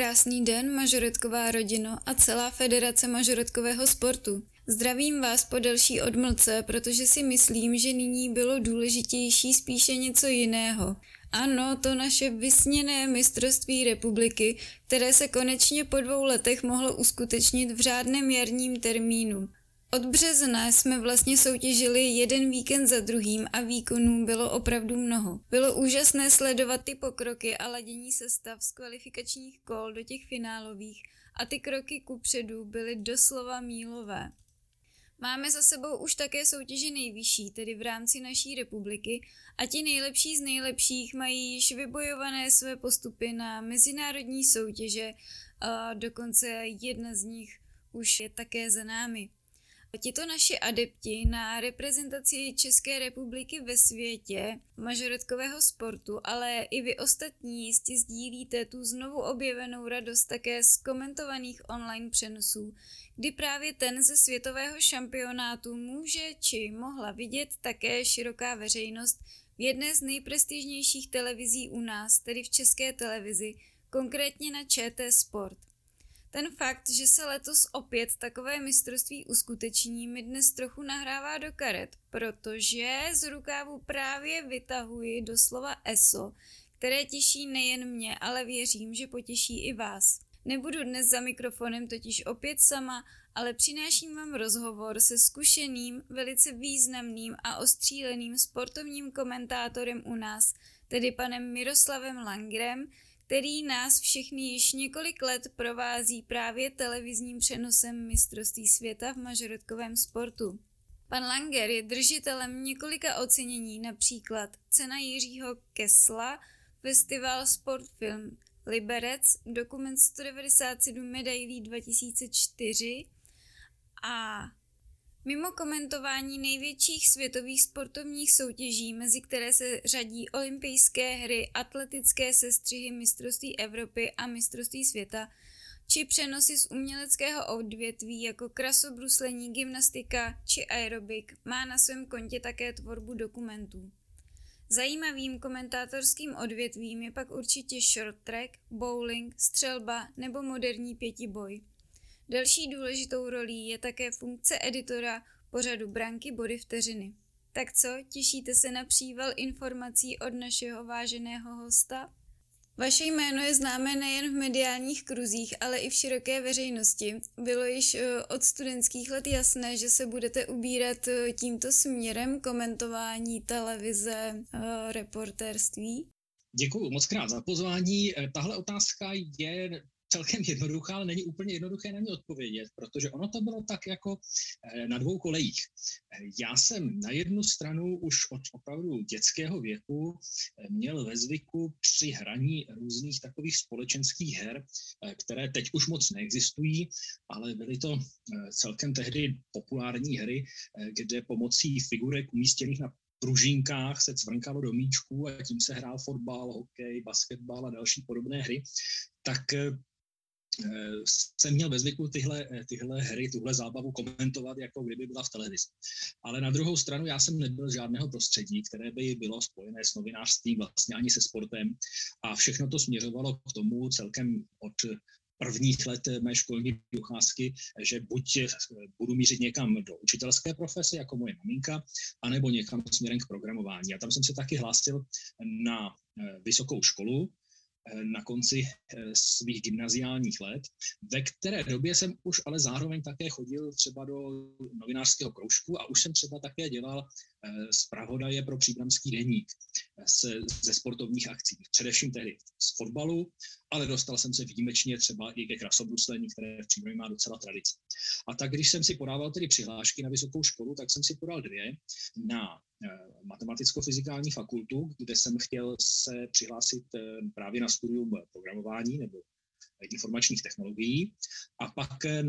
Krásný den, mažoretková rodino a celá federace mažoretkového sportu. Zdravím vás po delší odmlce, protože si myslím, že nyní bylo důležitější spíše něco jiného. Ano, to naše vysněné mistrovství republiky, které se konečně po dvou letech mohlo uskutečnit v řádném jarním termínu. Od března jsme vlastně soutěžili jeden víkend za druhým a výkonů bylo opravdu mnoho. Bylo úžasné sledovat ty pokroky a ladění sestav z kvalifikačních kol do těch finálových a ty kroky ku předu byly doslova mílové. Máme za sebou už také soutěže nejvyšší, tedy v rámci naší republiky, a ti nejlepší z nejlepších mají již vybojované své postupy na mezinárodní soutěže, a dokonce jedna z nich už je také za námi. Tito naši adepti na reprezentaci České republiky ve světě mažoretkového sportu, ale i vy ostatní jistě sdílíte tu znovu objevenou radost také z komentovaných online přenosů, kdy právě ten ze světového šampionátu může či mohla vidět také široká veřejnost v jedné z nejprestižnějších televizí u nás, tedy v české televizi, konkrétně na ČT Sport. Ten fakt, že se letos opět takové mistrovství uskuteční, mi dnes trochu nahrává do karet, protože z rukávu právě vytahuji doslova ESO, které těší nejen mě, ale věřím, že potěší i vás. Nebudu dnes za mikrofonem totiž opět sama, ale přináším vám rozhovor se zkušeným, velice významným a ostříleným sportovním komentátorem u nás, tedy panem Miroslavem Langrem, který nás všechny již několik let provází právě televizním přenosem mistrovství světa v mažoretkovém sportu. Pan Langer je držitelem několika ocenění, například cena Jiřího Kesla, festival Sportfilm Liberec, dokument 197 medailí 2004 a Mimo komentování největších světových sportovních soutěží, mezi které se řadí olympijské hry, atletické sestřihy mistrovství Evropy a mistrovství světa, či přenosy z uměleckého odvětví jako krasobruslení, gymnastika či aerobik, má na svém kontě také tvorbu dokumentů. Zajímavým komentátorským odvětvím je pak určitě short track, bowling, střelba nebo moderní pětiboj. Další důležitou rolí je také funkce editora pořadu Branky body vteřiny. Tak co, těšíte se na příval informací od našeho váženého hosta? Vaše jméno je známé nejen v mediálních kruzích, ale i v široké veřejnosti. Bylo již eh, od studentských let jasné, že se budete ubírat eh, tímto směrem komentování televize, eh, reportérství? Děkuji moc krát za pozvání. Tahle otázka je celkem jednoduchá, ale není úplně jednoduché na ně odpovědět, protože ono to bylo tak jako eh, na dvou kolejích. Eh, já jsem na jednu stranu už od opravdu dětského věku eh, měl ve zvyku při hraní různých takových společenských her, které teď už moc neexistují, ale byly to celkem tehdy populární hry, kde pomocí figurek umístěných na pružinkách se cvrnkalo do míčků a tím se hrál fotbal, hokej, basketbal a další podobné hry, tak jsem měl ve zvyku tyhle, eh, tyhle hry, tuhle zábavu komentovat, jako kdyby byla v televizi. Ale na druhou stranu já jsem nebyl žádného prostředí, které by bylo spojené s novinářstvím, vlastně ani se sportem. A všechno to směřovalo k tomu celkem od prvních let mé školní docházky, že buď budu mířit někam do učitelské profese, jako moje maminka, anebo někam směrem k programování. A tam jsem se taky hlásil na eh, vysokou školu, Eh, na konci eh, svých gymnaziálních let, ve které době jsem už ale zároveň také chodil třeba do novinářského kroužku a už jsem třeba také dělal eh, zpravodaje pro příbramský deník se, ze sportovních akcí. Především tehdy z fotbalu, ale dostal jsem se výjimečně třeba i ke krasobruslení, které v Příbrami má docela tradici. A tak, když jsem si podával tedy přihlášky na vysokou školu, tak jsem si podal dvě na Eh, matematicko-fyzikální fakultu, kde jsem chtěl se přihlásit eh, právě na studium programování nebo informačních technologií a pak eh,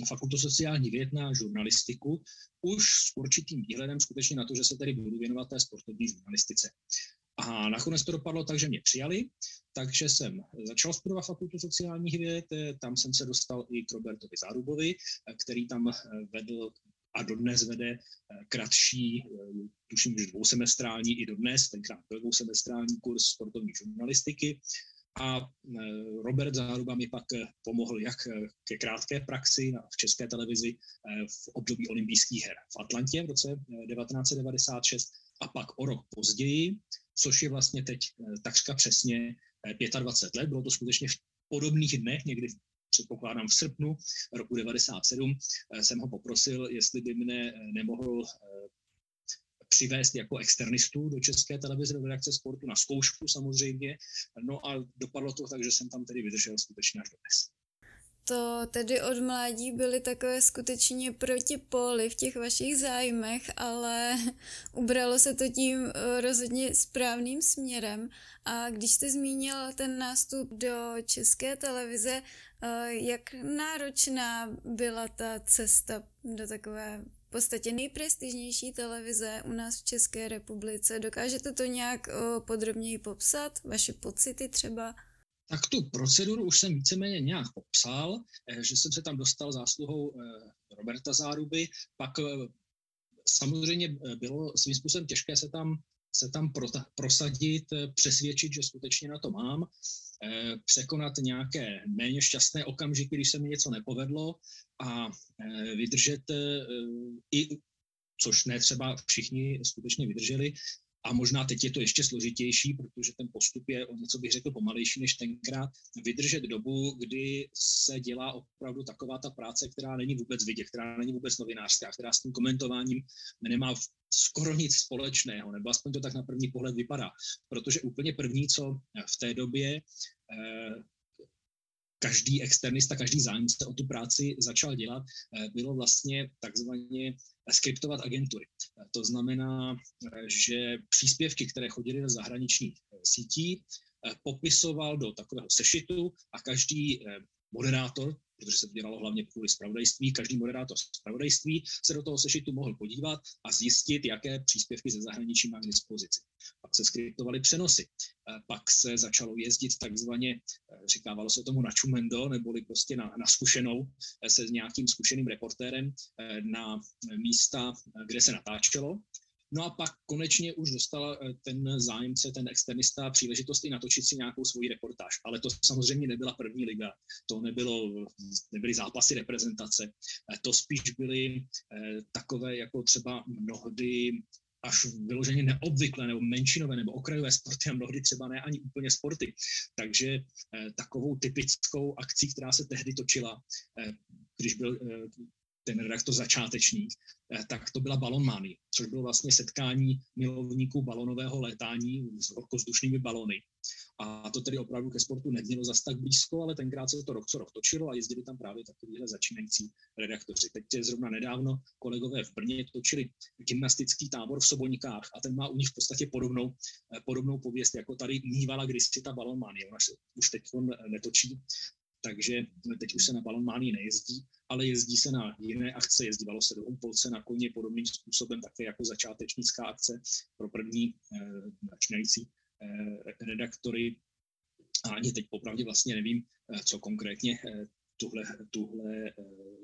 na fakultu sociální věd na žurnalistiku, už s určitým výhledem skutečně na to, že se tedy budu věnovat té sportovní žurnalistice. A nakonec to dopadlo tak, že mě přijali, takže jsem začal studovat fakultu sociálních věd, tam jsem se dostal i k Robertovi Zárubovi, který tam vedl a dodnes vede kratší, tuším, že dvousemestrální i dodnes, tenkrát byl dvousemestrální kurz sportovní žurnalistiky. A Robert Záruba mi pak pomohl jak ke krátké praxi v české televizi v období olympijských her v Atlantě v roce 1996 a pak o rok později, což je vlastně teď takřka přesně 25 let. Bylo to skutečně v podobných dnech, někdy předpokládám v srpnu roku 97, jsem ho poprosil, jestli by mne nemohl přivést jako externistu do České televize, do redakce sportu na zkoušku samozřejmě. No a dopadlo to tak, že jsem tam tedy vydržel skutečně až do dnes. To tedy od mládí byly takové skutečně protipóly v těch vašich zájmech, ale ubralo se to tím eh, rozhodně správným směrem. A když jste zmínil ten nástup do české televize, eh, jak náročná byla ta cesta do takové v podstatě nejprestižnější televize u nás v České republice. Dokážete to nějak podrobněji popsat? Vaše pocity třeba? Tak tu proceduru už jsem víceméně nějak popsal, eh, že jsem se tam dostal zásluhou eh, Roberta Záruby, pak eh, samozřejmě bylo svým způsobem těžké se tam, se tam prosadit, přesvědčit, že skutečně na to mám. Eh, překonat nějaké méně šťastné okamžiky, když se mi něco nepovedlo a eh, vydržet eh, i, což ne třeba všichni skutečně vydrželi, a možná teď je to ještě složitější, protože ten postup je o něco bych řekl pomalejší než tenkrát. Vydržet dobu, kdy se dělá opravdu taková ta práce, která není vůbec vidět, která není vůbec novinářská, která s tím komentováním nemá skoro nic společného, nebo aspoň to tak na první pohled vypadá. Protože úplně první, co v té době eh, každý externista, každý zájemce o tu práci začal dělat, eh, bylo vlastně takzvaně skriptovat agentury. To znamená, eh, že příspěvky, které chodily do zahraničních sítí, popisoval do takového sešitu a každý moderátor protože se to dělalo hlavně kvůli spravodajství. Každý moderátor spravodajství se do toho sešitu mohl podívat a zjistit, jaké příspěvky ze zahraničí má k dispozici. Pak se skriptovaly přenosy. Pak se začalo jezdit takzvaně, eh, říkávalo se tomu na čumendo, neboli prostě na, na zkušenou eh, se s nějakým zkušeným reportérem eh, na místa, kde se natáčelo. No a pak konečně už dostala eh, ten zájemce, ten externista příležitost i natočit si nějakou svoji reportáž. Ale to samozřejmě nebyla první liga, to nebylo, nebyly zápasy reprezentace, eh, to spíš byly eh, takové jako třeba mnohdy až vyloženě neobvyklé nebo menšinové nebo okrajové sporty a mnohdy třeba ne ani úplně sporty. Takže takovou typickou akcí, která se tehdy točila, když byl ten redaktor začátečník, eh, tak to byla balonmány, což bylo vlastně setkání milovníků balonového létání s horkozdušnými balony. A to tedy opravdu ke sportu nemělo zas tak blízko, ale tenkrát se to rok co rok točilo a jezdili tam právě takovýhle začínající redaktoři. Teď je zrovna nedávno kolegové v Brně točili gymnastický tábor v Soboníkách a ten má u nich v podstatě podobnou, eh, podobnou pověst, jako tady mývala kdysi ta balonmány. Ona se už teď netočí, takže teď už se na balonmány nejezdí, ale jezdí se na jiné akce, jezdívalo se do Humpolce na koně podobným způsobem, také jako začátečnická akce pro první eh, začínající eh, redaktory. A ani teď popravdě vlastně nevím, eh, co konkrétně eh, tuhle, tuhle eh,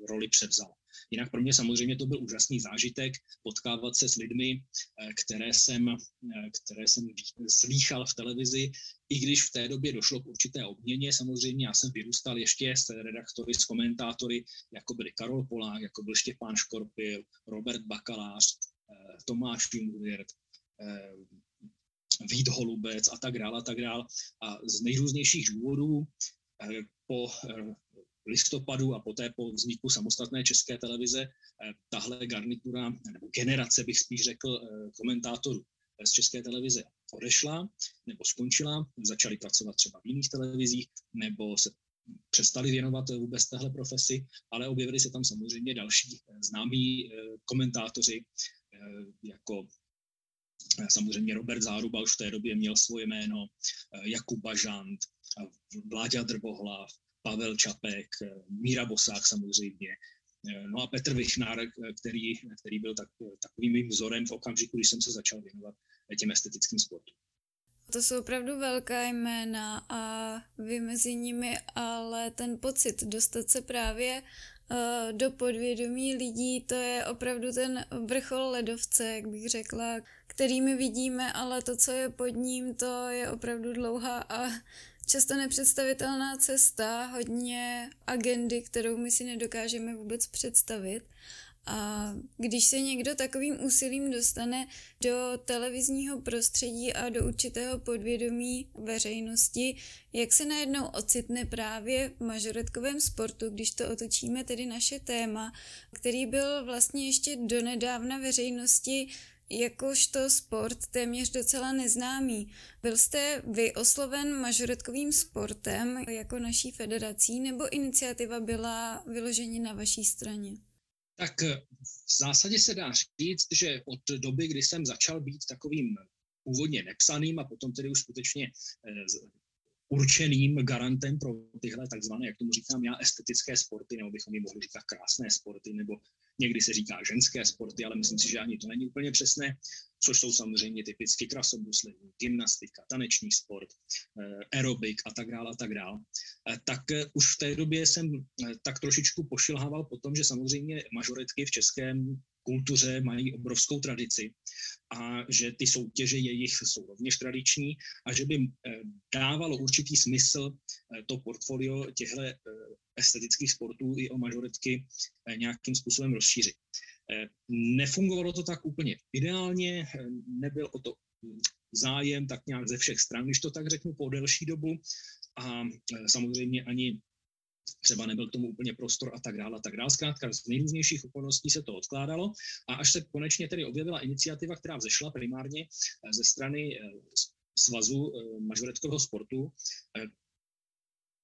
roli převzal. Jinak pro mě samozřejmě to byl úžasný zážitek potkávat se s lidmi, eh, které jsem, eh, které jsem slýchal v televizi, i když v té době došlo k určité obměně. Samozřejmě já jsem vyrůstal ještě s redaktory, s komentátory, jako byli Karol Polák, jako byl Štěpán Škorpil, Robert Bakalář, Tomáš Jungwirth, Vít Holubec a tak dále a tak dále. A z nejrůznějších důvodů po listopadu a poté po vzniku samostatné české televize eh, tahle garnitura, nebo generace bych spíš řekl, eh, komentátorů z české televize odešla nebo skončila, začali pracovat třeba v jiných televizích nebo se přestali věnovat vůbec téhle profesi, ale objevili se tam samozřejmě další eh, známí komentátoři, jako samozřejmě Robert Záruba už v té době měl svoje jméno, Jakub Bažant, Vláďa Drbohlav, Pavel Čapek, Míra Bosák samozřejmě, no a Petr Vichnár, který, který byl tak, takovým mým vzorem v okamžiku, když jsem se začal věnovat těm estetickým sportům. To jsou opravdu velká jména a vy mezi nimi, ale ten pocit dostat se právě do podvědomí lidí, to je opravdu ten vrchol ledovce, jak bych řekla, kterými vidíme, ale to, co je pod ním, to je opravdu dlouhá a často nepředstavitelná cesta, hodně agendy, kterou my si nedokážeme vůbec představit. A když se někdo takovým úsilím dostane do televizního prostředí a do určitého podvědomí veřejnosti, jak se najednou ocitne právě v mažoretkovém sportu, když to otočíme tedy naše téma, který byl vlastně ještě donedávna veřejnosti jakožto sport téměř docela neznámý. Byl jste vy osloven mažoretkovým sportem jako naší federací, nebo iniciativa byla vyloženě na vaší straně? Tak eh, v zásadě se dá říct, že od doby, kdy jsem začal být takovým původně nepsaným a potom tedy už skutečně eh, určeným garantem pro tyhle takzvané, jak tomu říkám já, estetické sporty, nebo bychom jim mohli říkat krásné sporty, nebo někdy se říká ženské sporty, ale myslím si, že ani to není úplně přesné, což jsou samozřejmě typicky krasobruslení, gymnastika, taneční sport, eh, aerobik a tak dále a tak dále. Eh, tak eh, už v té době jsem tak trošičku pošilhával po tom, že samozřejmě majoritky v českém kultuře mají obrovskou tradici a že ty soutěže jejich jsou rovněž tradiční a že by dávalo určitý smysl to portfolio těchto estetických sportů i o majoritky nějakým způsobem rozšířit. Eh, nefungovalo to tak úplně ideálně, eh, nebyl o to zájem tak nějak ze všech stran, když to tak řeknu, po delší dobu a eh, samozřejmě ani třeba nebyl k tomu úplně prostor a tak dále a tak dále. Zkrátka z nejrůznějších okolností se to odkládalo a až se konečně tedy objevila iniciativa, která vzešla primárně ze strany svazu mažoretkového sportu,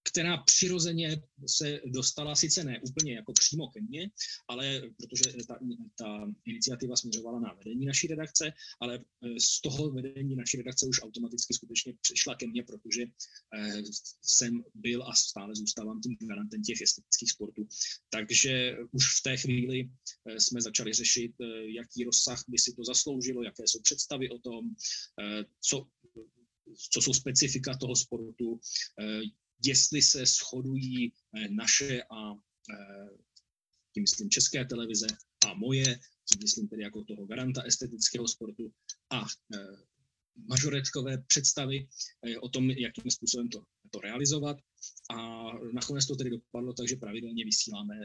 která přirozeně se dostala, sice ne úplně jako přímo ke mně, ale protože ta, ta iniciativa směřovala na vedení naší redakce, ale eh, z toho vedení naší redakce už automaticky skutečně přišla ke mně, protože eh, jsem byl a stále zůstávám tím garantem těch estetických sportů. Takže už v té chvíli eh, jsme začali řešit, jaký rozsah by si to zasloužilo, jaké jsou představy o tom, co co jsou specifika toho sportu, jestli se shodují eh, naše a eh, tím myslím české televize a moje, tím myslím tedy jako toho garanta estetického sportu a eh, mažoretkové představy o tom, jakým způsobem to, to realizovat. A nakonec to tedy dopadlo takže pravidelně vysíláme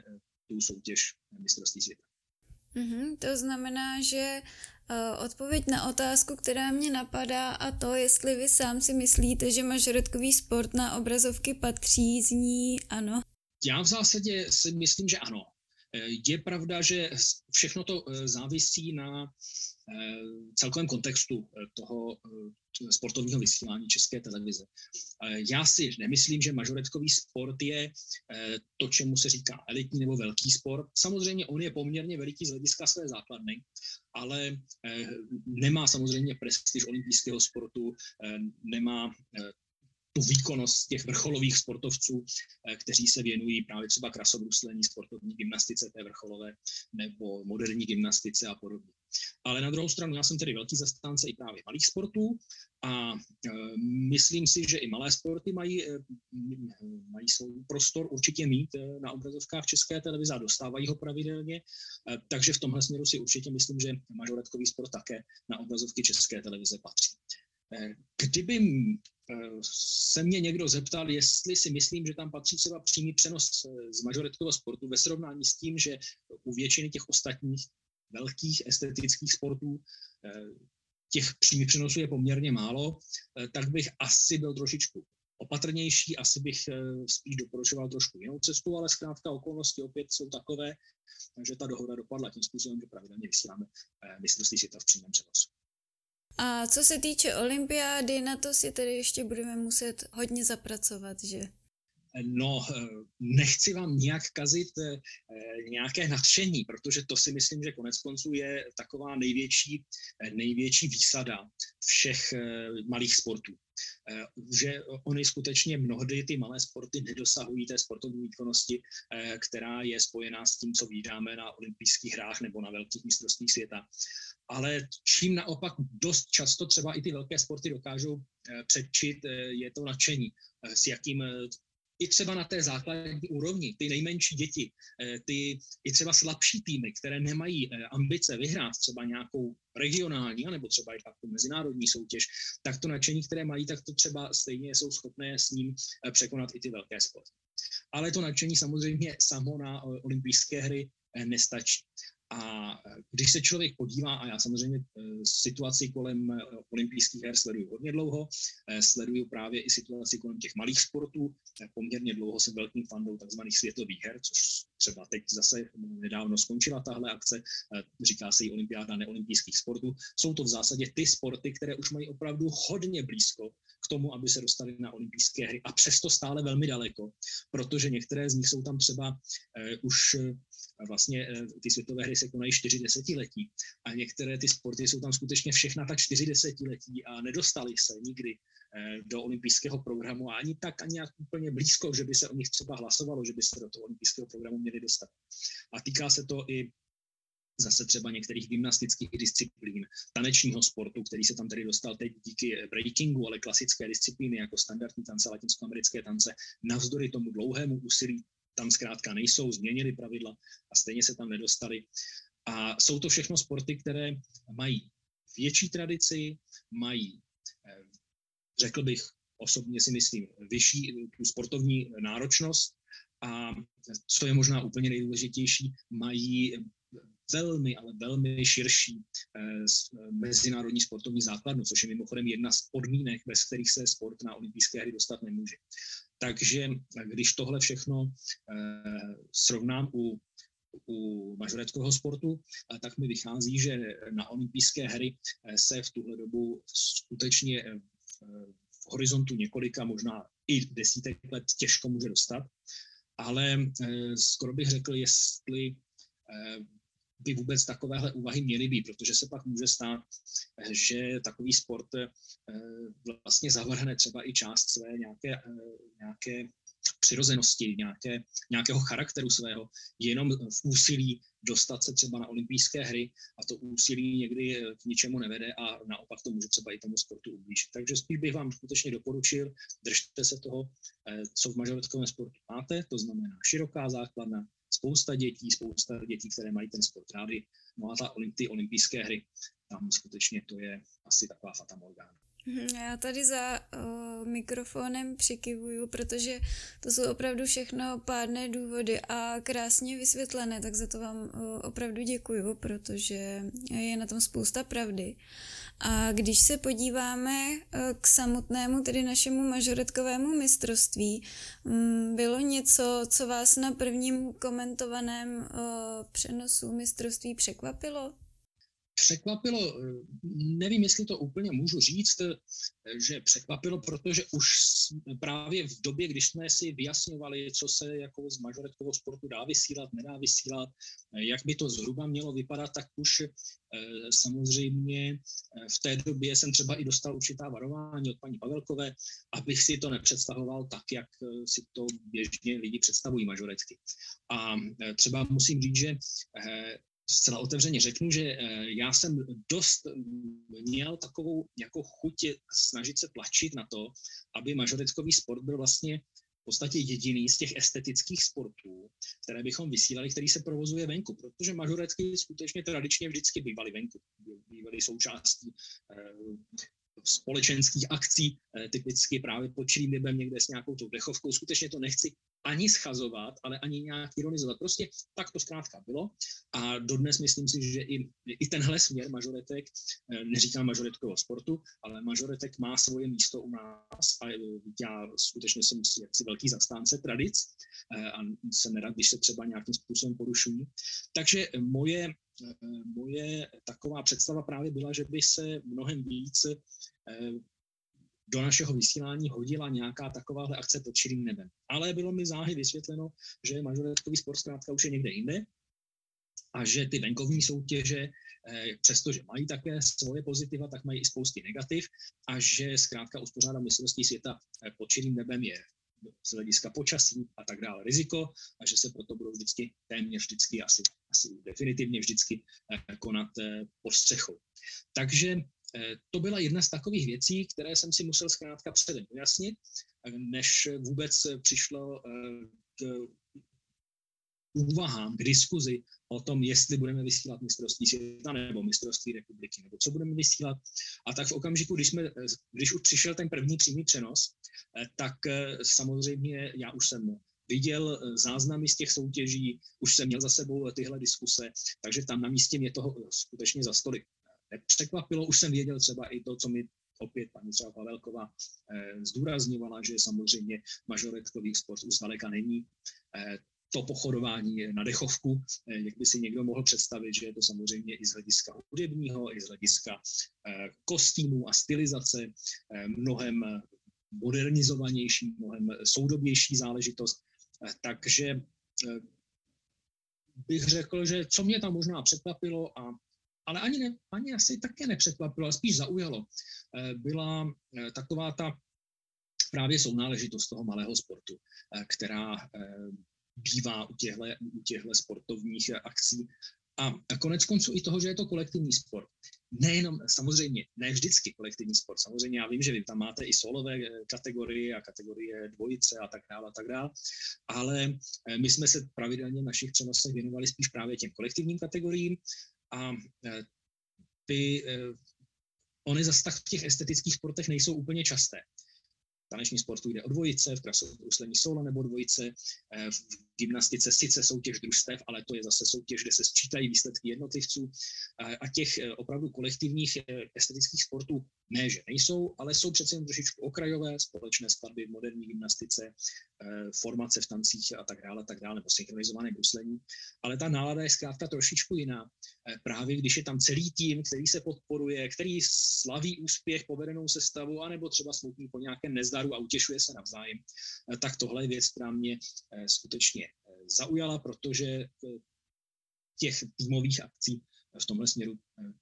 tu soutěž mistrovství světa. Mm-hmm, to znamená, že odpověď na otázku, která mě napadá, a to, jestli vy sám si myslíte, že mažoretkový sport na obrazovky patří, zní ano. Já v zásadě si myslím, že ano. Eh, je pravda, že všechno to eh, závisí na celkovém kontextu toho sportovního vysílání České televize. Já si nemyslím, že mažoretkový sport je to, čemu se říká elitní nebo velký sport. Samozřejmě on je poměrně veliký z hlediska své základny, ale nemá samozřejmě prestiž olympijského sportu, nemá tu výkonnost těch vrcholových sportovců, kteří se věnují právě třeba krasobruslení, sportovní gymnastice té vrcholové nebo moderní gymnastice a podobně. Ale na druhou stranu, já jsem tedy velký zastánce i právě malých sportů a e, myslím si, že i malé sporty mají, e, mají svůj prostor určitě mít na obrazovkách České televize a dostávají ho pravidelně. Takže v tomhle směru si určitě myslím, že mažoretkový sport také na obrazovky České televize patří. Kdyby e, se mě někdo zeptal, jestli si myslím, že tam patří třeba přímý přenos e, z mažoretkového sportu ve srovnání s tím, že u většiny těch ostatních velkých estetických sportů, eh, těch přímých přenosů je poměrně málo, eh, tak bych asi byl trošičku opatrnější, asi bych eh, spíš doporučoval trošku jinou cestu, ale zkrátka okolnosti opět jsou takové, že ta dohoda dopadla tím způsobem, že pravidelně vysíláme mistrovství světa v přímém přenosu. A co se týče olympiády, na to si tedy ještě budeme muset hodně zapracovat, že? No, eh, nechci vám nějak kazit eh, nějaké nadšení, protože to si myslím, že konec konců je taková největší, eh, největší výsada všech malých sportů. Že oni skutečně mnohdy ty malé sporty nedosahují té sportovní výkonnosti, která je spojená s tím, co vydáme na olympijských hrách nebo na velkých mistrovstvích světa. Ale čím naopak dost často třeba i ty velké sporty dokážou předčit, je to nadšení, s jakým i třeba na té základní úrovni, ty nejmenší děti, eh, ty i třeba slabší týmy, které nemají eh, ambice vyhrát třeba nějakou regionální, nebo třeba i pak mezinárodní soutěž, tak to nadšení, které mají, tak to třeba stejně jsou schopné s ním eh, překonat i ty velké sporty. Ale to nadšení samozřejmě samo na olympijské hry nestačí. A když se člověk podívá, a já samozřejmě eh, situaci kolem eh, olympijských her sleduju hodně dlouho, eh, sleduju právě i situaci kolem těch malých sportů, poměrně dlouho jsem velkým fandou takzvaných světových her, což třeba teď zase nedávno skončila tahle akce, říká se jí olympiáda neolympijských sportů. Jsou to v zásadě ty sporty, které už mají opravdu hodně blízko k tomu, aby se dostali na olympijské hry a přesto stále velmi daleko, protože některé z nich jsou tam třeba uh, už vlastně eh, ty světové hry se konají čtyři desetiletí a některé ty sporty jsou tam skutečně všechna tak čtyři desetiletí a nedostali se nikdy eh, do olympijského programu a ani tak, ani nějak úplně blízko, že by se o nich třeba hlasovalo, že by se do toho olympijského programu měli dostat. A týká se to i zase třeba některých gymnastických disciplín, tanečního sportu, který se tam tedy dostal teď díky breakingu, ale klasické disciplíny jako standardní tance, latinskoamerické tance, navzdory tomu dlouhému úsilí tam zkrátka nejsou, změnili pravidla a stejně se tam nedostali. A jsou to všechno sporty, které mají větší tradici, mají, eh, řekl bych, osobně si myslím, vyšší tu sportovní náročnost a co je možná úplně nejdůležitější, mají velmi, ale velmi širší eh, mezinárodní sportovní základnu, což je mimochodem jedna z podmínek, bez kterých se sport na olympijské hry dostat nemůže. Takže když tohle všechno eh, srovnám u, u mažoretského sportu, eh, tak mi vychází, že na olympijské hry eh, se v tuhle dobu skutečně v horizontu několika, možná i desítek let těžko může dostat. Ale skoro bych řekl, jestli by vůbec takovéhle úvahy měly být, protože se pak může stát, že takový sport eh, vlastně zavrhne třeba i část své nějaké, eh, nějaké přirozenosti, nějaké, nějakého charakteru svého, jenom v úsilí dostat se třeba na olympijské hry a to úsilí někdy k ničemu nevede a naopak to může třeba i tomu sportu ublížit. Takže spíš bych vám skutečně doporučil, držte se toho, eh, co v majoritkovém sportu máte, to znamená široká základna, spousta dětí, spousta dětí, které mají ten sport rády. No a ta, ty olympijské hry, tam skutečně to je asi taková fata morgana. Mhm, já tady za uh, mikrofonem přikivuju, protože to jsou opravdu všechno pádné důvody a krásně vysvětlené, tak za to vám uh, opravdu děkuju, protože je na tom spousta pravdy. A když se podíváme eh, k samotnému, tedy našemu mažoretkovému mistrovství, mm, bylo něco, co vás na prvním komentovaném eh, přenosu mistrovství překvapilo? Překvapilo, nevím, jestli to úplně můžu říct, že překvapilo, protože už právě v době, když jsme si vyjasňovali, co se jako z majoretkového sportu dá vysílat, nedá vysílat, jak by to zhruba mělo vypadat, tak už eh, samozřejmě eh, v té době jsem třeba i dostal určitá varování od paní Pavelkové, abych si to nepředstavoval tak, jak eh, si to běžně lidi představují majoretky. A třeba musím říct, že zcela otevřeně řeknu, že eh, já jsem dost měl takovou jako chuť snažit se tlačit na to, aby mažoretkový sport byl vlastně v podstatě jediný z těch estetických sportů, které bychom vysílali, který se provozuje venku, protože mažoretky skutečně tradičně vždycky bývaly venku, bývaly součástí eh, společenských akcí, eh, typicky právě pod nebem někde s nějakou tou dechovkou. Skutečně to nechci ani schazovat, ale ani nějak ironizovat. Prostě tak to zkrátka bylo a dodnes myslím si, že i, i tenhle směr mažoretek, eh, neříkám mažoretkového sportu, ale mažoretek má svoje místo u nás a eh, já skutečně jsem jaksi velký zastánce tradic a jsem nerad, když se třeba nějakým způsobem porušují. Takže moje, moje taková představa právě byla, že by se mnohem víc do našeho vysílání hodila nějaká takováhle akce pod širým nebem. Ale bylo mi záhy vysvětleno, že majoretkový sport zkrátka už je někde jinde a že ty venkovní soutěže, eh, přestože mají také svoje pozitiva, tak mají i spousty negativ a že zkrátka uspořádat mistrovství světa eh, pod širým nebem je z hlediska počasí a tak dále riziko a že se proto budou vždycky, téměř vždycky, asi, asi definitivně vždycky eh, konat pod střechou. Takže Eh, to byla jedna z takových věcí, které jsem si musel zkrátka předem ujasnit než vůbec přišlo k úvahám, k diskuzi o tom, jestli budeme vysílat mistrovství světa nebo mistrovství republiky, nebo co budeme vysílat. A tak v okamžiku, když, jsme, když už přišel ten první přímý přenos, tak samozřejmě já už jsem viděl záznamy z těch soutěží, už jsem měl za sebou tyhle diskuse, takže tam na místě mě toho skutečně za stolik nepřekvapilo. Už jsem věděl třeba i to, co mi opět paní třeba Pavelková eh, zdůrazňovala, že samozřejmě mažoretkový sport už zdaleka není. Eh, to pochodování na dechovku, eh, jak by si někdo mohl představit, že je to samozřejmě i z hlediska hudebního, i z hlediska kostýmů a stylizace mnohem modernizovanější, mnohem soudobější záležitost. Takže bych řekl, že co mě tam možná překvapilo a ale ani, ne, ani asi také nepřekvapilo, ale spíš zaujalo, eh, byla eh, taková ta právě sounáležitost toho malého sportu, eh, která bývá u těchto, u těchto sportovních akcí. A konec konců i toho, že je to kolektivní sport. Nejenom, samozřejmě, ne vždycky kolektivní sport. Samozřejmě já vím, že vy tam máte i solové kategorie a kategorie dvojice a tak dále a tak dále, ale my jsme se pravidelně v našich přenosech věnovali spíš právě těm kolektivním kategoriím a e, ty, ony zase tak v těch estetických sportech nejsou úplně časté tanečním sportu jde o dvojice, v krasobruslení solo nebo dvojice, eh, v gymnastice sice soutěž družstev, ale to je zase soutěž, kde se sčítají výsledky jednotlivců. A těch eh, opravdu kolektivních eh, estetických sportů ne, že nejsou, ale jsou přece jen trošičku okrajové, společné skladby v moderní gymnastice, formace v tancích a tak dále, tak dále, nebo synchronizované bruslení. Ale ta nálada je zkrátka trošičku jiná. Právě když je tam celý tým, který se podporuje, který slaví úspěch povedenou sestavu, anebo třeba smutný po nějakém nezdaru a utěšuje se navzájem, tak tohle je věc, která mě skutečně zaujala, protože těch týmových akcí v tomhle směru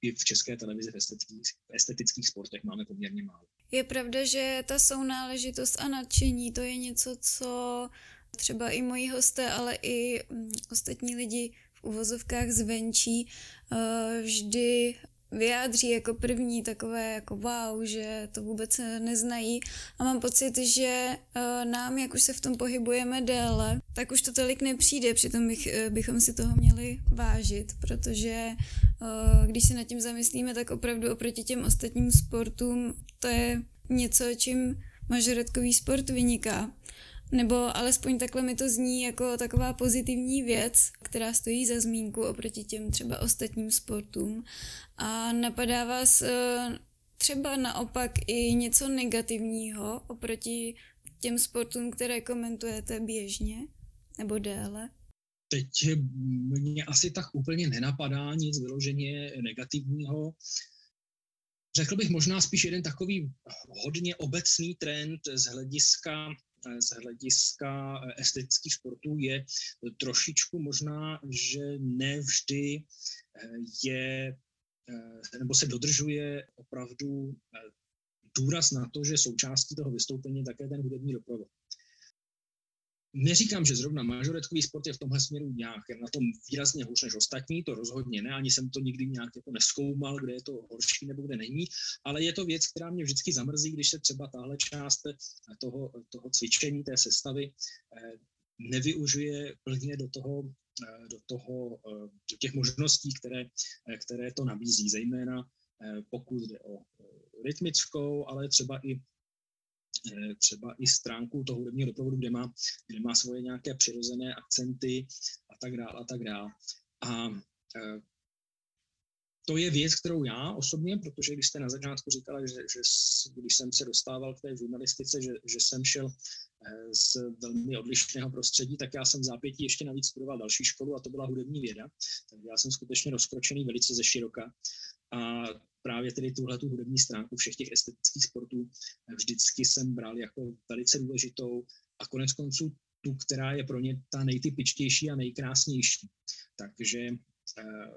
i v české televizi v estetických, v estetických sportech máme poměrně málo. Je pravda, že ta sounáležitost a nadšení, to je něco, co třeba i moji hosté, ale i mm, ostatní lidi v uvozovkách zvenčí eh, vždy vyjádří jako první takové jako wow, že to vůbec neznají a mám pocit, že uh, nám, jak už se v tom pohybujeme déle, tak už to tolik nepřijde, přitom bych, uh, bychom si toho měli vážit, protože uh, když se nad tím zamyslíme, tak opravdu oproti těm ostatním sportům to je něco, čím mažoretkový sport vyniká. Nebo alespoň takhle mi to zní jako taková pozitivní věc, která stojí za zmínku oproti těm třeba ostatním sportům. A napadá vás eh, třeba naopak i něco negativního oproti těm sportům, které komentujete běžně nebo déle? Teď mě asi tak úplně nenapadá nic vyloženě negativního. Řekl bych možná spíš jeden takový hodně obecný trend z hlediska z hlediska eh, estetických sportů je trošičku možná, že nevždy eh, je eh, nebo se dodržuje opravdu důraz na to, že součástí toho vystoupení je také ten hudební doprovod. Neříkám, že zrovna majoretkový sport je v tomhle směru nějak na tom výrazně hůř než ostatní, to rozhodně ne, ani jsem to nikdy nějak jako neskoumal, kde je to horší nebo kde není, ale je to věc, která mě vždycky zamrzí, když se třeba tahle část toho, toho cvičení, té sestavy eh, nevyužije plně do toho, eh, do, toho, eh, do těch možností, které, které to nabízí, zejména pokud jde o rytmickou, ale třeba i třeba i stránku toho hudebního doprovodu, kde má, kde má svoje nějaké přirozené akcenty a tak dále a tak dále. A eh, to je věc, kterou já osobně, protože když jste na začátku říkala, že, že když jsem se dostával k té žurnalistice, že, že jsem šel eh, z velmi odlišného prostředí, tak já jsem v zápětí ještě navíc studoval další školu a to byla hudební věda. Takže já jsem skutečně rozkročený velice ze široka. A právě tedy tuhle tu hudební stránku všech těch estetických sportů vždycky jsem bral jako velice důležitou a konec konců tu, která je pro ně ta nejtypičtější a nejkrásnější. Takže eh,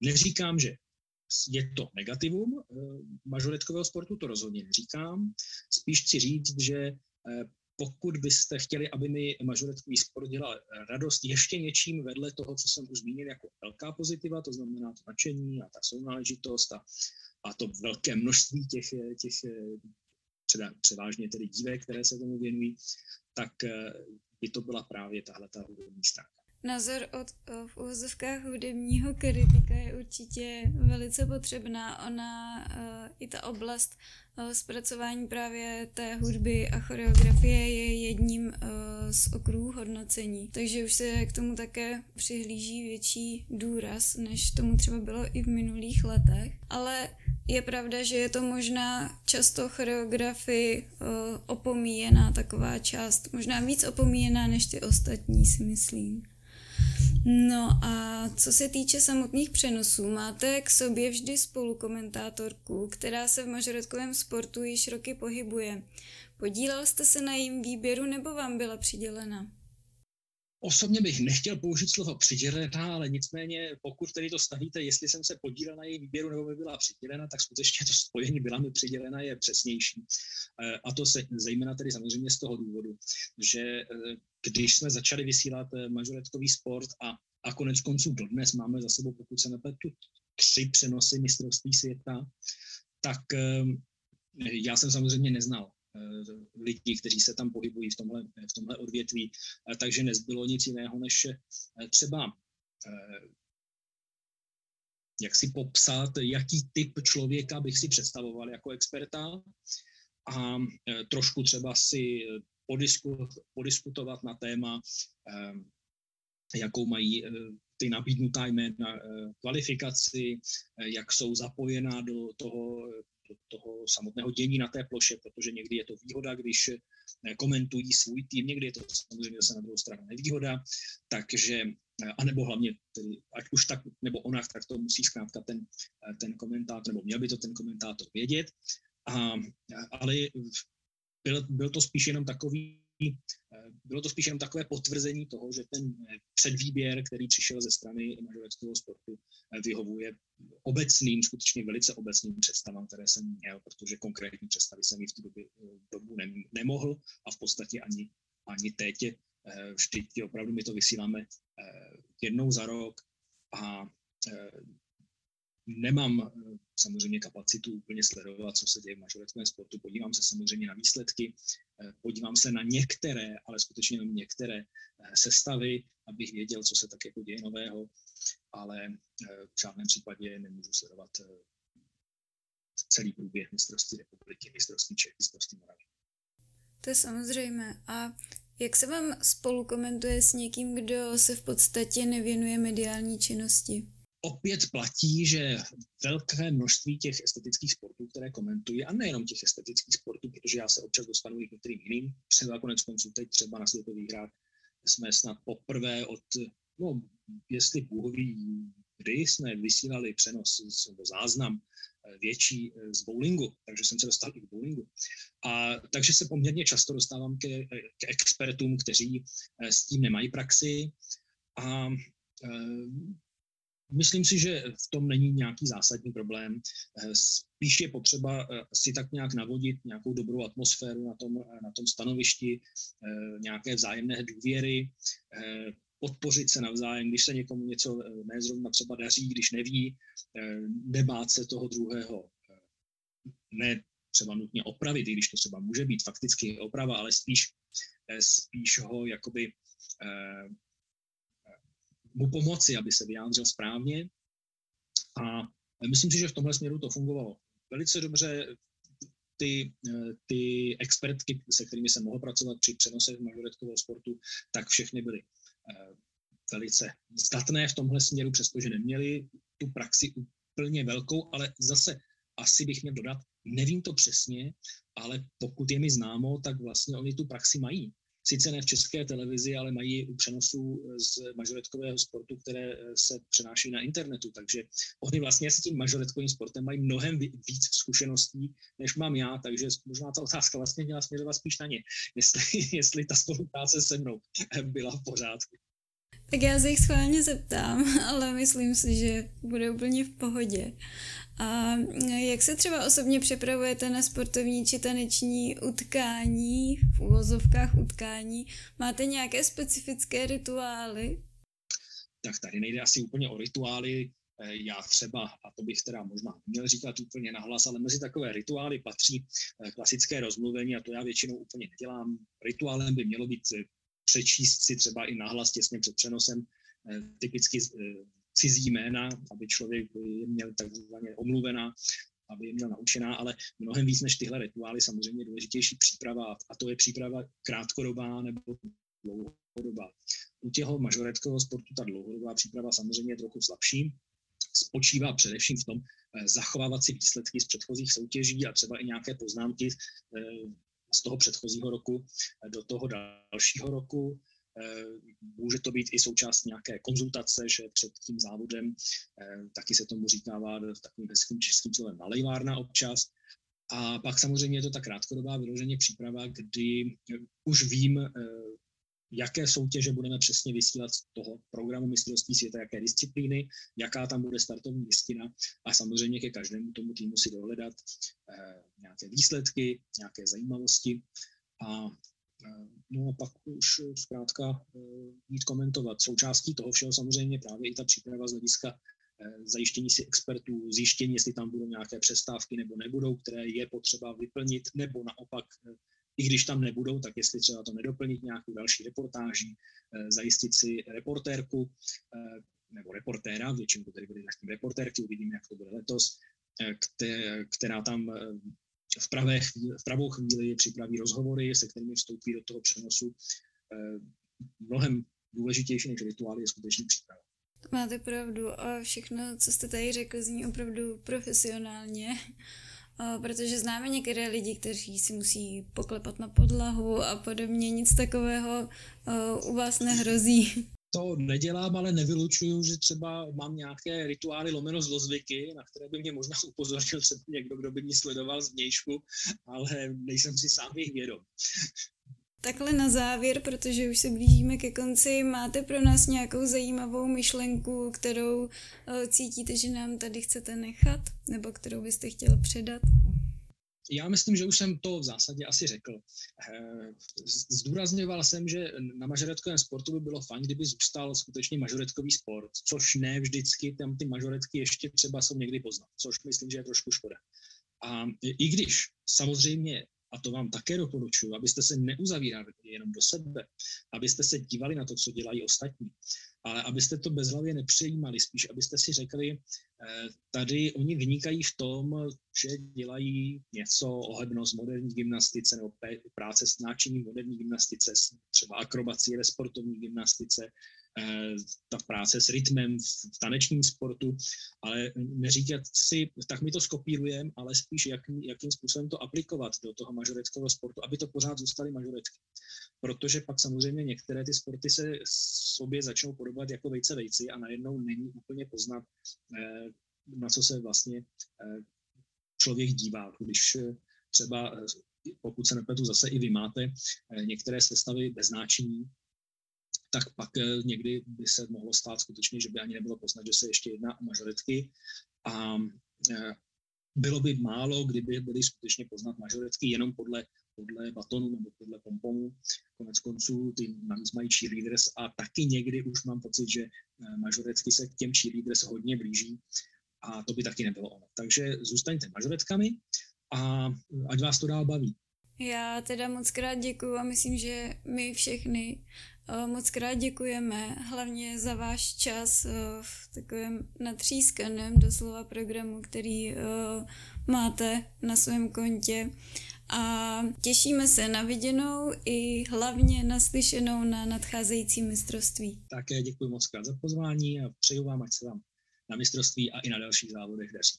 neříkám, že je to negativum eh, mažoretkového sportu, to rozhodně neříkám. Spíš chci říct, že eh, pokud byste chtěli, aby mi mažoretkový sport dělal radost ještě něčím vedle toho, co jsem už zmínil jako velká pozitiva, to znamená to nadšení a ta sounáležitost a, a to velké množství těch, těch převážně tedy dívek, které se tomu věnují, tak by to byla právě tahle ta hudební stránka. Názor od v uvozovkách hudebního kritika je určitě velice potřebná. Ona i ta oblast zpracování právě té hudby a choreografie je jedním z okruhů hodnocení. Takže už se k tomu také přihlíží větší důraz, než tomu třeba bylo i v minulých letech. Ale je pravda, že je to možná často choreografii opomíjená taková část, možná víc opomíjená než ty ostatní, si myslím. No a co se týče samotných přenosů, máte k sobě vždy spolukomentátorku, která se v mažoretkovém sportu již roky pohybuje. Podílel jste se na jejím výběru nebo vám byla přidělena? Osobně bych nechtěl použít slovo přidělená, ale nicméně, pokud tedy to stavíte, jestli jsem se podílel na její výběru nebo by byla přidělena, tak skutečně to spojení byla mi přidělena je přesnější. Eh, a to se zejména tedy samozřejmě z toho důvodu, že eh, když jsme začali vysílat eh, mažoretkový sport a, a konec konců dodnes máme za sebou, pokud se nepletu, tři přenosy mistrovství světa, tak já jsem samozřejmě neznal lidí, kteří se tam pohybují v tomhle, v tomhle odvětví, eh, takže nezbylo nic jiného, než eh, třeba jak si popsat, jaký typ člověka bych si představoval jako experta a trošku třeba si podisku, podiskutovat na téma, jakou mají ty nabídnutá jména kvalifikaci, jak jsou zapojená do toho toho samotného dění na té ploše, protože někdy je to výhoda, když eh, komentují svůj tým, někdy je to samozřejmě zase na druhou stranu nevýhoda, takže, eh, anebo hlavně, tedy, ať už tak nebo onak, tak to musí zkrátka ten, eh, ten komentátor, nebo měl by to ten komentátor vědět, a, ale byl, byl to spíš jenom takový bylo to spíš jenom takové potvrzení toho, že ten předvýběr, který přišel ze strany mažoreckého sportu, vyhovuje obecným, skutečně velice obecným představám, které jsem měl, protože konkrétní představy jsem v tu dobu, dobu nemohl a v podstatě ani, ani teď. Vždyť opravdu my to vysíláme eh, jednou za rok a eh, nemám eh, samozřejmě kapacitu úplně sledovat, co se děje v mažoretském sportu. Podívám se samozřejmě na výsledky, podívám se na některé, ale skutečně na některé sestavy, abych věděl, co se tak jako děje nového ale eh, v žádném případě nemůžu sledovat eh, celý průběh mistrovství republiky, mistrovství Čech, mistrovství Moravy. To je samozřejmé. A jak se vám spolu komentuje s někým, kdo se v podstatě nevěnuje mediální činnosti? Opět platí, že velké množství těch estetických sportů, které komentují, a nejenom těch estetických sportů, protože já se občas dostanu i k některým jiným, třeba konec konců teď třeba na světových hrách jsme snad poprvé od no, jestli Bůh ví, kdy jsme vysílali přenos nebo záznam eh, větší eh, z bowlingu, takže jsem se dostal i k bowlingu. A takže se poměrně často dostávám ke, k expertům, kteří eh, s tím nemají praxi a Myslím si, že v tom není nějaký zásadní problém. Spíš je potřeba si tak nějak navodit nějakou dobrou atmosféru na tom, na tom stanovišti, nějaké vzájemné důvěry, podpořit se navzájem, když se někomu něco eh, nezrovna třeba daří, když neví, eh, nebát se toho druhého, eh, ne třeba nutně opravit, i když to třeba může být fakticky oprava, ale spíš, spíš ho jakoby mu pomoci, aby se vyjádřil správně. A myslím si, že v tomhle směru to fungovalo velice dobře. Ty, ty expertky, se kterými jsem mohl pracovat při přenosech majoretkového sportu, tak všechny byly Eh, velice zdatné v tomhle směru, přestože neměli tu praxi úplně velkou, ale zase asi bych měl dodat, nevím to přesně, ale pokud je mi známo, tak vlastně oni tu praxi mají. Sice ne v české televizi, ale mají u přenosů z mažoretkového sportu, které eh, se přenáší na internetu. Takže oni vlastně s tím mažoretkovým sportem mají mnohem víc zkušeností, než mám já, takže možná ta otázka vlastně měla směřovat spíš na ně, jestli, jestli ta spolupráce se mnou byla v pořádku. Tak já se jich schválně zeptám, ale myslím si, že bude úplně v pohodě. A jak se třeba osobně připravujete na sportovní či taneční utkání, v úvozovkách utkání? Máte nějaké specifické rituály? Tak tady nejde asi úplně o rituály. Já třeba, a to bych teda možná měl říkat úplně nahlas, ale mezi takové rituály patří klasické rozmluvení a to já většinou úplně nedělám. Rituálem by mělo být přečíst si třeba i nahlas těsně před přenosem typicky cizí jména, aby člověk je měl takzvaně omluvená, aby je měl naučená, ale mnohem víc než tyhle rituály samozřejmě důležitější příprava a to je příprava krátkodobá nebo dlouhodobá. U těho mažoretkového sportu ta dlouhodobá příprava samozřejmě je trochu slabší, spočívá především v tom eh, zachovávat si výsledky z předchozích soutěží a třeba i nějaké poznámky eh, z toho předchozího roku do toho dalšího roku. Může to být i součást nějaké konzultace, že před tím závodem, taky se tomu říkává takovým hezkým českým slovem nalejvárna občas. A pak samozřejmě je to ta krátkodobá vyloženě příprava, kdy už vím, jaké soutěže budeme přesně vysílat z toho programu mistrovství světa, jaké disciplíny, jaká tam bude startovní listina a samozřejmě ke každému tomu týmu si dohledat eh, nějaké výsledky, nějaké zajímavosti a eh, No a pak už zkrátka eh, jít komentovat. Součástí toho všeho samozřejmě právě i ta příprava z hlediska eh, zajištění si expertů, zjištění, jestli tam budou nějaké přestávky nebo nebudou, které je potřeba vyplnit, nebo naopak eh, i když tam nebudou, tak jestli třeba to nedoplnit nějakou další reportáží, eh, zajistit si reportérku eh, nebo reportéra, většinou to tady byly zatím reportérky, uvidíme, jak to bude letos, eh, která tam v, pravé chvíli, v pravou chvíli připraví rozhovory, se kterými vstoupí do toho přenosu. Mnohem důležitější než rituály je skutečně příprava. Máte pravdu a všechno, co jste tady řekl, zní opravdu profesionálně protože známe některé lidi, kteří si musí poklepat na podlahu a podobně, nic takového u vás nehrozí. To nedělám, ale nevylučuju, že třeba mám nějaké rituály lomeno zlozvyky, na které by mě možná upozornil třeba někdo, kdo by mě sledoval z vnějšku, ale nejsem si sám jich vědom. Takhle na závěr, protože už se blížíme ke konci, máte pro nás nějakou zajímavou myšlenku, kterou eh, cítíte, že nám tady chcete nechat, nebo kterou byste chtěl předat? Já myslím, že už jsem to v zásadě asi řekl. Eh, zdůrazňoval jsem, že na mažoretkovém sportu by bylo fajn, kdyby zůstal skutečně mažoretkový sport, což ne vždycky, tam ty mažoretky ještě třeba jsou někdy poznat, což myslím, že je trošku škoda. A i když samozřejmě a to vám také doporučuji, abyste se neuzavírali jenom do sebe, abyste se dívali na to, co dělají ostatní, ale abyste to bezhlavě nepřejímali, spíš abyste si řekli, eh, tady oni vynikají v tom, že dělají něco ohebno z moderní gymnastice nebo práce s náčiním moderní gymnastice, třeba akrobacie ve sportovní gymnastice, ta práce s rytmem v tanečním sportu, ale neříkat si, tak my to skopírujeme, ale spíš jak, jakým způsobem to aplikovat do toho mažoreckého sportu, aby to pořád zůstaly mažoretky. Protože pak samozřejmě některé ty sporty se sobě začnou podobat jako vejce vejci a najednou není úplně poznat, eh, na co se vlastně eh, člověk dívá. Když třeba pokud se nepletu, zase i vy máte některé sestavy bez značení, tak pak eh, někdy by se mohlo stát skutečně, že by ani nebylo poznat, že se ještě jedná o mažoretky. A eh, bylo by málo, kdyby byly skutečně poznat mažoretky jenom podle, podle batonu nebo podle pompomu. Konec konců ty navíc mají cheerleaders a taky někdy už mám pocit, že eh, mažoretky se k těm cheerleaders hodně blíží a to by taky nebylo ono. Takže zůstaňte mažoretkami a ať vás to dál baví. Já teda moc krát děkuju a myslím, že my všechny moc krát děkujeme, hlavně za váš čas eh, v takovém natřískaném doslova programu, který eh, máte na svém kontě. A těšíme se na viděnou i hlavně naslyšenou na nadcházející mistrovství. Také děkuji moc krát za pozvání a přeju vám, ať se vám na mistrovství a i na dalších závodech daří.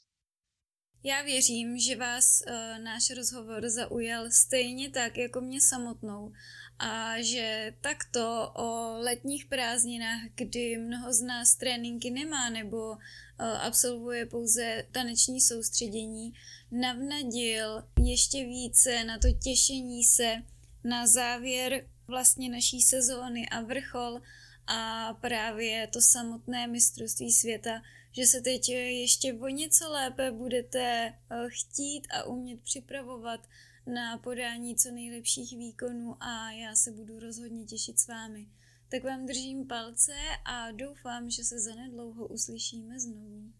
Já věřím, že vás uh, náš rozhovor zaujal stejně tak jako mě samotnou a že takto o letních prázdninách, kdy mnoho z nás tréninky nemá nebo uh, absolvuje pouze taneční soustředění, navnadil ještě více na to těšení se na závěr vlastně naší sezóny a vrchol a právě to samotné mistrovství světa, že se teď ještě o něco lépe budete eh, chtít a umět připravovat na podání co nejlepších výkonů a já se budu rozhodně těšit s vámi. Tak vám držím palce a doufám, že se zanedlouho uslyšíme znovu.